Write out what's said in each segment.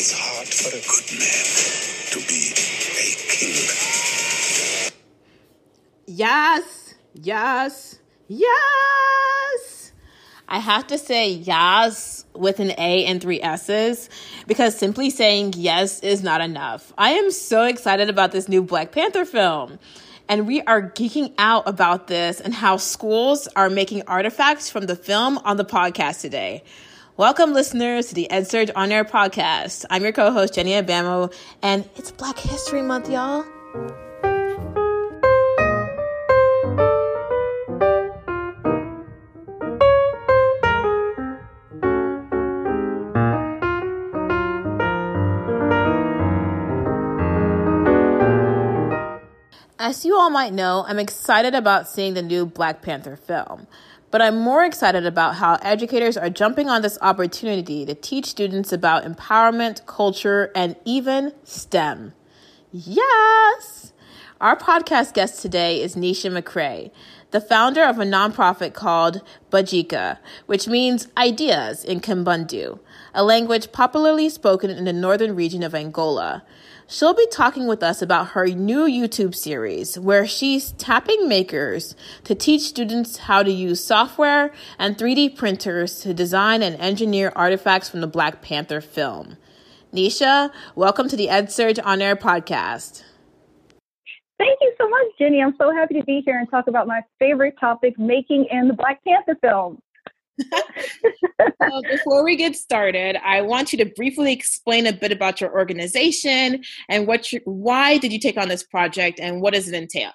is hard for a good man to be a king. Yes, yes, yes. I have to say yes with an A and three S's because simply saying yes is not enough. I am so excited about this new Black Panther film. And we are geeking out about this and how schools are making artifacts from the film on the podcast today. Welcome, listeners, to the EdSurge On Air podcast. I'm your co host, Jenny Abamu, and it's Black History Month, y'all. As you all might know, I'm excited about seeing the new Black Panther film. But I'm more excited about how educators are jumping on this opportunity to teach students about empowerment, culture, and even STEM. Yes! Our podcast guest today is Nisha McCray, the founder of a nonprofit called Bajika, which means ideas in Kimbundu, a language popularly spoken in the northern region of Angola. She'll be talking with us about her new YouTube series where she's tapping makers to teach students how to use software and 3D printers to design and engineer artifacts from the Black Panther film. Nisha, welcome to the EdSurge On Air podcast. Thank you so much, Jenny. I'm so happy to be here and talk about my favorite topic, making in the Black Panther film. Well, before we get started, I want you to briefly explain a bit about your organization and what you, why did you take on this project and what does it entail?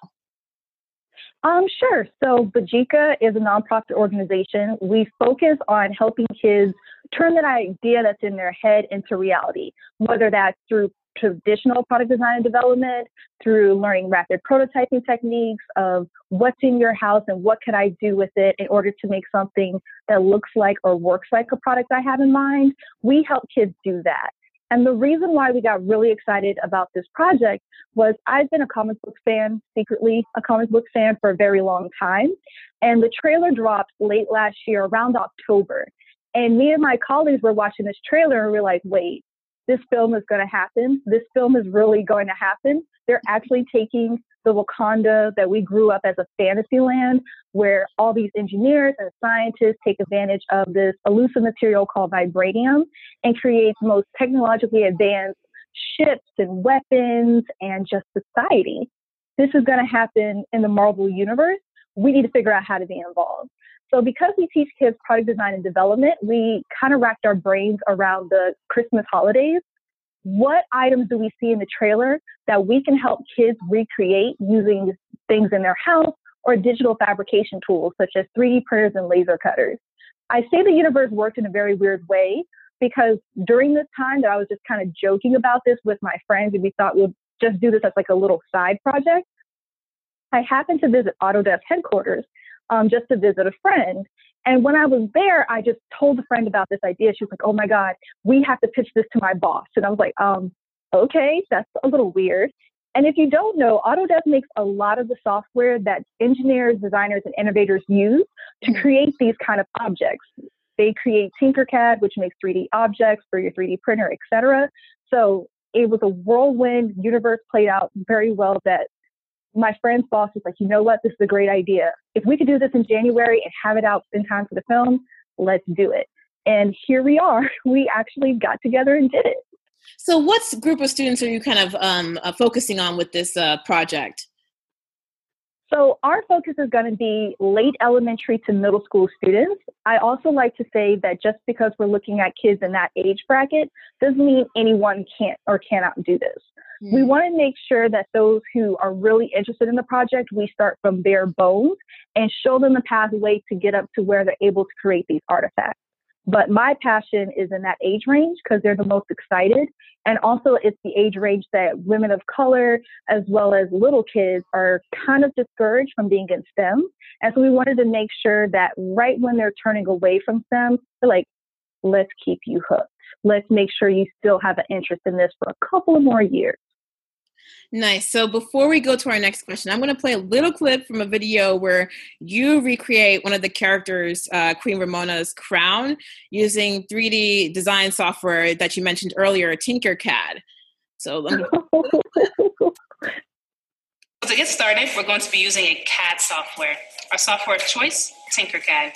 Um, sure. So Bajika is a nonprofit organization. We focus on helping kids turn that idea that's in their head into reality, whether that's through traditional product design and development through learning rapid prototyping techniques of what's in your house and what can I do with it in order to make something that looks like or works like a product I have in mind. We help kids do that. And the reason why we got really excited about this project was I've been a comic book fan, secretly a comic book fan for a very long time. And the trailer dropped late last year around October. And me and my colleagues were watching this trailer and we are like, wait, this film is going to happen. This film is really going to happen. They're actually taking the Wakanda that we grew up as a fantasy land where all these engineers and scientists take advantage of this elusive material called vibranium and create the most technologically advanced ships and weapons and just society. This is going to happen in the Marvel universe. We need to figure out how to be involved. So because we teach kids product design and development, we kind of racked our brains around the Christmas holidays. What items do we see in the trailer that we can help kids recreate using things in their house or digital fabrication tools such as 3D printers and laser cutters? I say the universe worked in a very weird way because during this time that I was just kind of joking about this with my friends and we thought we'd just do this as like a little side project. I happened to visit Autodesk headquarters um, just to visit a friend. And when I was there, I just told a friend about this idea. She was like, "Oh my God, we have to pitch this to my boss." And I was like, um, "Okay, that's a little weird." And if you don't know, Autodesk makes a lot of the software that engineers, designers, and innovators use to mm-hmm. create these kind of objects. They create Tinkercad, which makes 3D objects for your 3D printer, etc. So it was a whirlwind universe played out very well that my friend's boss was like, you know what, this is a great idea. If we could do this in January and have it out in time for the film, let's do it. And here we are. We actually got together and did it. So, what group of students are you kind of um, uh, focusing on with this uh, project? So, our focus is going to be late elementary to middle school students. I also like to say that just because we're looking at kids in that age bracket doesn't mean anyone can't or cannot do this. We mm. want to make sure that those who are really interested in the project, we start from bare bones and show them the pathway to get up to where they're able to create these artifacts. But my passion is in that age range because they're the most excited. And also, it's the age range that women of color, as well as little kids, are kind of discouraged from being in STEM. And so, we wanted to make sure that right when they're turning away from STEM, they're like, let's keep you hooked. Let's make sure you still have an interest in this for a couple of more years. Nice. So before we go to our next question, I'm going to play a little clip from a video where you recreate one of the characters, uh, Queen Ramonda's crown, using 3D design software that you mentioned earlier, Tinkercad. So let me. to get started, we're going to be using a CAD software. Our software of choice, Tinkercad.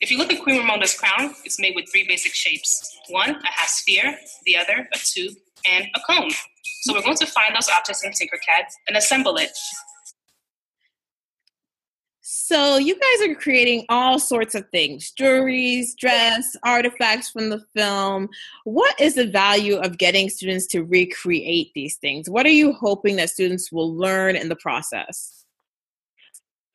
If you look at Queen Ramonda's crown, it's made with three basic shapes. One, a half sphere, the other, a tube, and a cone. So we're going to find those objects in Tinkercad and assemble it. So you guys are creating all sorts of things, jewelries, dress, artifacts from the film. What is the value of getting students to recreate these things? What are you hoping that students will learn in the process?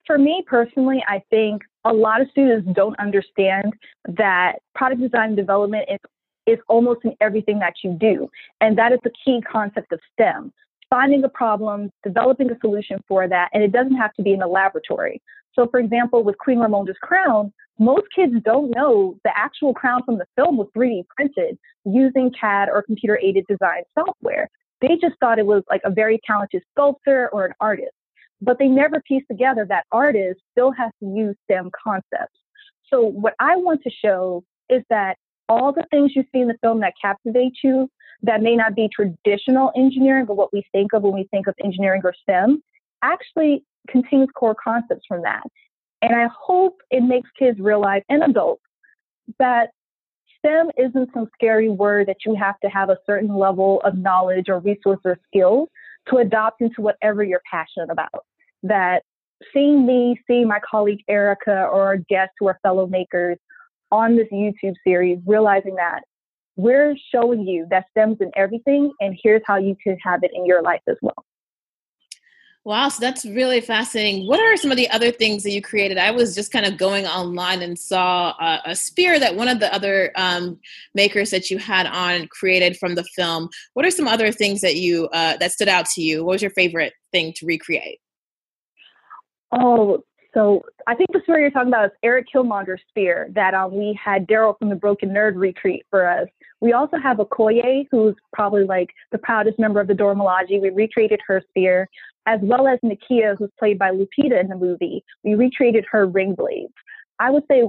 For me personally, I think a lot of students don't understand that product design development is is almost in everything that you do. And that is the key concept of STEM finding a problem, developing a solution for that, and it doesn't have to be in the laboratory. So, for example, with Queen Ramonda's crown, most kids don't know the actual crown from the film was 3D printed using CAD or computer aided design software. They just thought it was like a very talented sculptor or an artist, but they never pieced together that artist still has to use STEM concepts. So, what I want to show is that all the things you see in the film that captivate you that may not be traditional engineering or what we think of when we think of engineering or STEM actually contains core concepts from that. And I hope it makes kids realize and adults that STEM isn't some scary word that you have to have a certain level of knowledge or resource or skill to adopt into whatever you're passionate about. That seeing me, seeing my colleague Erica or our guests who are fellow makers on this YouTube series, realizing that we're showing you that STEM's in everything, and here's how you can have it in your life as well. Wow, so that's really fascinating. What are some of the other things that you created? I was just kind of going online and saw a, a spear that one of the other um, makers that you had on created from the film. What are some other things that you uh, that stood out to you? What was your favorite thing to recreate? Oh, so I think the story you're talking about is Eric Killmonger's spear that um, we had Daryl from the Broken Nerd retreat for us. We also have Okoye, who's probably like the proudest member of the Dora Milaje. We recreated her spear, as well as Nakia, who's played by Lupita in the movie. We recreated her ring blades. I would say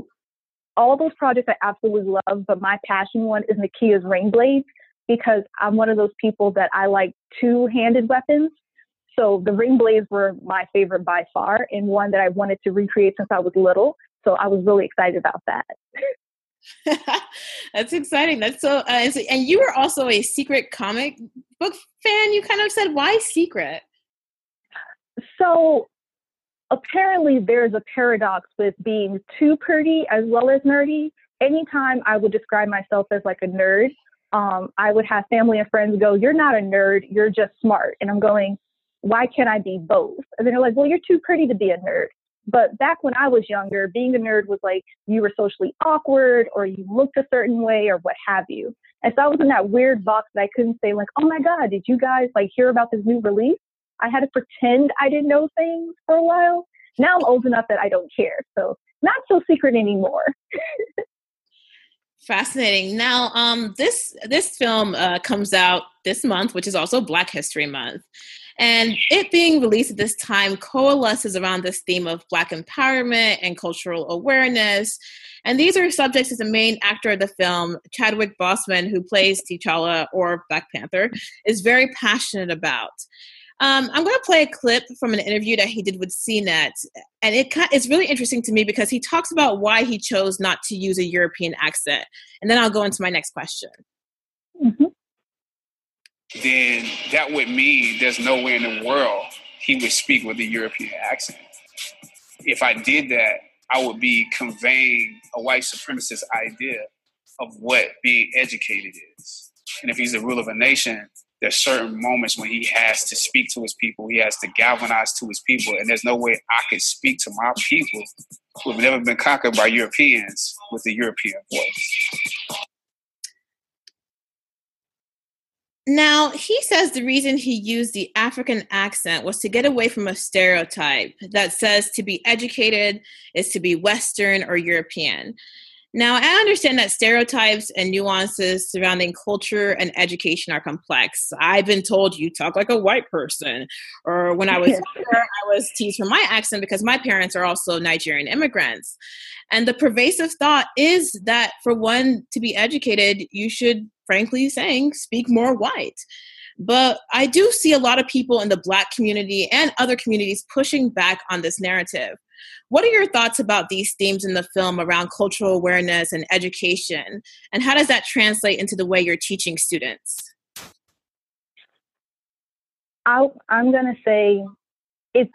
all those projects I absolutely love, but my passion one is Nakia's ring blades because I'm one of those people that I like two-handed weapons. So the ring blades were my favorite by far and one that I wanted to recreate since I was little. So I was really excited about that. That's exciting. That's so, uh, and you were also a secret comic book fan. You kind of said, why secret? So apparently there's a paradox with being too pretty as well as nerdy. Anytime I would describe myself as like a nerd, um, I would have family and friends go, You're not a nerd, you're just smart. And I'm going, why can't I be both? And they're like, well, you're too pretty to be a nerd. But back when I was younger, being a nerd was like you were socially awkward or you looked a certain way or what have you. And so I was in that weird box that I couldn't say like, oh my God, did you guys like hear about this new release? I had to pretend I didn't know things for a while. Now I'm old enough that I don't care. So not so secret anymore. Fascinating. Now, um, this this film uh, comes out this month, which is also Black History Month. And it being released at this time coalesces around this theme of Black empowerment and cultural awareness. And these are subjects that the main actor of the film, Chadwick Boseman, who plays T'Challa or Black Panther, is very passionate about. Um, I'm going to play a clip from an interview that he did with CNET, and it it's really interesting to me because he talks about why he chose not to use a European accent, and then I'll go into my next question. Mm-hmm then that would mean there's nowhere in the world he would speak with a European accent. If I did that, I would be conveying a white supremacist idea of what being educated is. And if he's the ruler of a nation, there's certain moments when he has to speak to his people, he has to galvanize to his people, and there's no way I could speak to my people who have never been conquered by Europeans with a European voice. Now, he says the reason he used the African accent was to get away from a stereotype that says to be educated is to be Western or European. Now, I understand that stereotypes and nuances surrounding culture and education are complex. I've been told you talk like a white person, or when I was younger, I was teased for my accent because my parents are also Nigerian immigrants. And the pervasive thought is that for one to be educated, you should, frankly saying, speak more white. But I do see a lot of people in the Black community and other communities pushing back on this narrative. What are your thoughts about these themes in the film around cultural awareness and education? And how does that translate into the way you're teaching students? i am going to say it's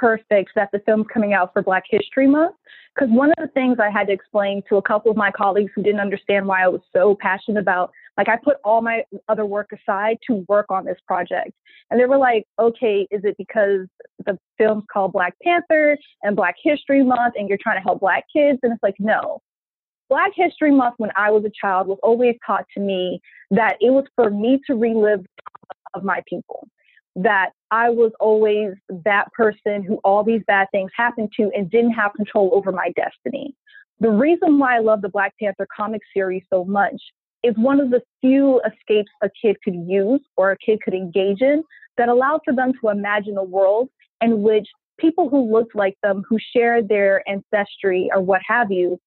perfect that the film's coming out for Black History Month. Because one of the things I had to explain to a couple of my colleagues who didn't understand why I was so passionate about, like, I put all my other work aside to work on this project. And they were like, okay, is it because the film's called Black Panther and Black History Month and you're trying to help Black kids? And it's like, no. Black History Month, when I was a child, was always taught to me that it was for me to relive of my people that I was always that person who all these bad things happened to and didn't have control over my destiny. The reason why I love the Black Panther comic series so much is one of the few escapes a kid could use or a kid could engage in that allowed for them to imagine a world in which people who looked like them, who shared their ancestry or what have you,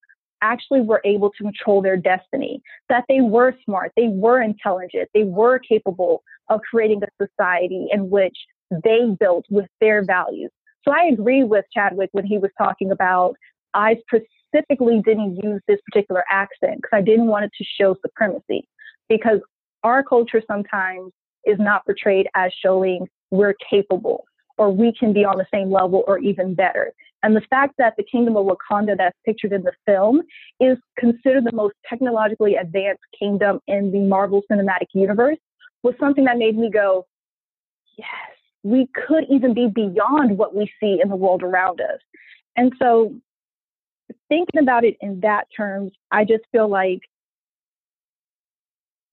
actually were able to control their destiny, that they were smart, they were intelligent, they were capable of creating a society in which they built with their values. So I agree with Chadwick when he was talking about I specifically didn't use this particular accent because I didn't want it to show supremacy because our culture sometimes is not portrayed as showing we're capable or we can be on the same level or even better. And the fact that the kingdom of Wakanda that's pictured in the film is considered the most technologically advanced kingdom in the Marvel Cinematic Universe was something that made me go, yes, we could even be beyond what we see in the world around us. And so thinking about it in that terms, I just feel like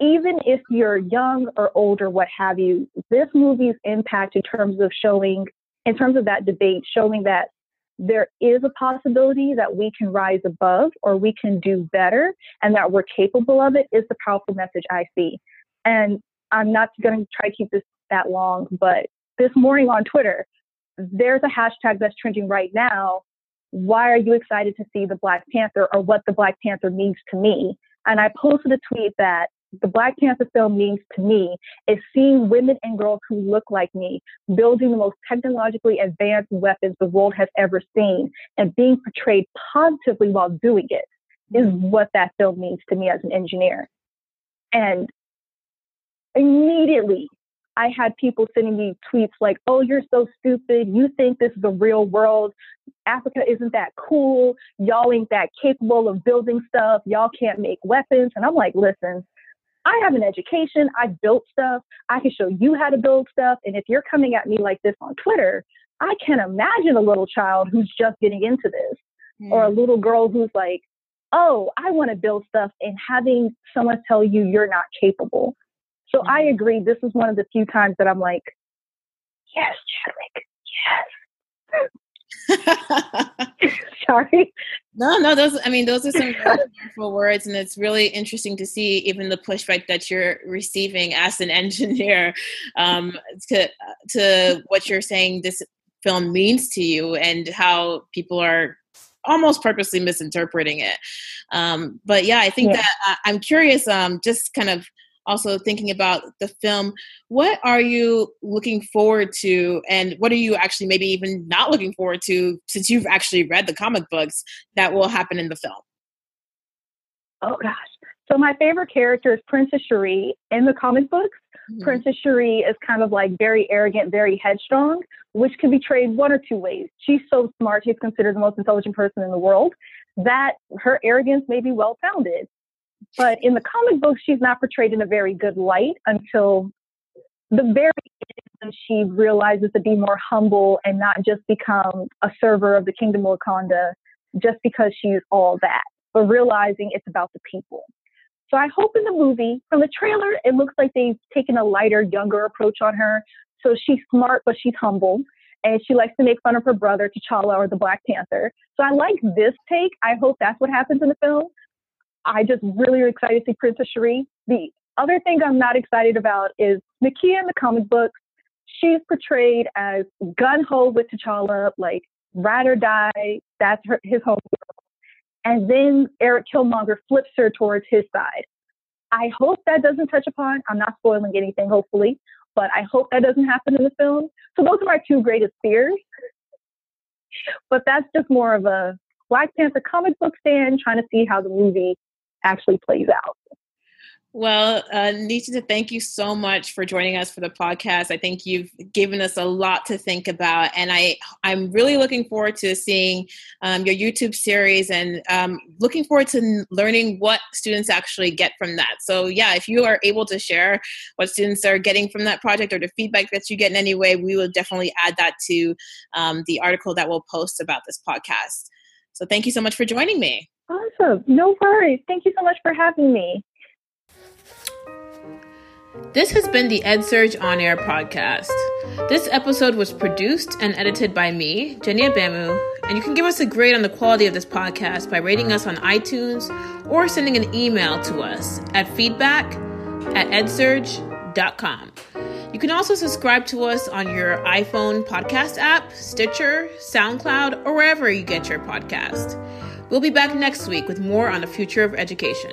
even if you're young or old or what have you, this movie's impact in terms of showing, in terms of that debate, showing that there is a possibility that we can rise above or we can do better and that we're capable of it is the powerful message I see. And I'm not going to try to keep this that long, but this morning on Twitter, there's a hashtag that's trending right now. Why are you excited to see the Black Panther or what the Black Panther means to me? And I posted a tweet that the Black Panther film means to me is seeing women and girls who look like me building the most technologically advanced weapons the world has ever seen and being portrayed positively while doing it is what that film means to me as an engineer. And immediately I had people sending me tweets like, oh, you're so stupid. You think this is the real world. Africa isn't that cool. Y'all ain't that capable of building stuff. Y'all can't make weapons. And I'm like, listen, I have an education. I built stuff. I can show you how to build stuff. And if you're coming at me like this on Twitter, I can't imagine a little child who's just getting into this mm. or a little girl who's like, oh, I want to build stuff and having someone tell you you're not capable. So I mm-hmm. agree. This is one of the few times that I'm like, yes, Chadwick, yes. Sorry. No, no, those, I mean, those are some wonderful words. And it's really interesting to see even the pushback that you're receiving as an engineer um, to, to what you're saying this film means to you and how people are almost purposely misinterpreting it. Um, but yeah, I think yeah. that uh, I'm curious, um, just kind of also thinking about the film what are you looking forward to? And what are you actually maybe even not looking forward to since you've actually read the comic books that will happen in the film? Oh gosh. So my favorite character is princess Shuri in the comic books. Mm-hmm. princess Shuri is kind of like very arrogant very headstrong which can be portrayed one or two ways. She's so smart she's considered the most intelligent person in the world that her arrogance may be well founded but in the comic book, she's not portrayed in a very good light until the very end when she realizes to be more humble and not just become a server of the kingdom of Wakanda just because she's all that, but realizing it's about the people. So I hope in the movie, from the trailer, it looks like they've taken a lighter, younger approach on her. So she's smart, but she's humble. and she likes to make fun of her brother T'Challa or the Black Panther. So I like this take. I hope that's what happens in the film. I just really excited to see Princess Shuri. The other thing I'm not excited about is Nakia in the comic books. She's portrayed as gun ho with T'Challa, like ride or die. That's her, his home. And then Eric Killmonger flips her towards his side. I hope that doesn't touch upon. I'm not spoiling anything, hopefully, but I hope that doesn't happen in the film. So those are my two greatest fears. But that's just more of a Black Panther comic book fan trying to see how the movie actually plays out. Well, uh, Nisha, thank you so much for joining us for the podcast. I think you've given us a lot to think about, and I I'm really looking forward to seeing um, your YouTube series and um, looking forward to learning what students actually get from that. So, yeah, if you are able to share what students are getting from that project or the feedback that you get in any way, we will definitely add that to um, the article that we'll post about this podcast. So, thank you so much for joining me. Awesome. No worries. Thank you so much for having me. This has been the EdSurge On Air podcast. This episode was produced and edited by me, Jenny Abamu, and you can give us a grade on the quality of this podcast by rating us on iTunes or sending an email to us at feedback at edsurge.com. You can also subscribe to us on your iPhone podcast app, Stitcher, SoundCloud, or wherever you get your podcast. We'll be back next week with more on the future of education.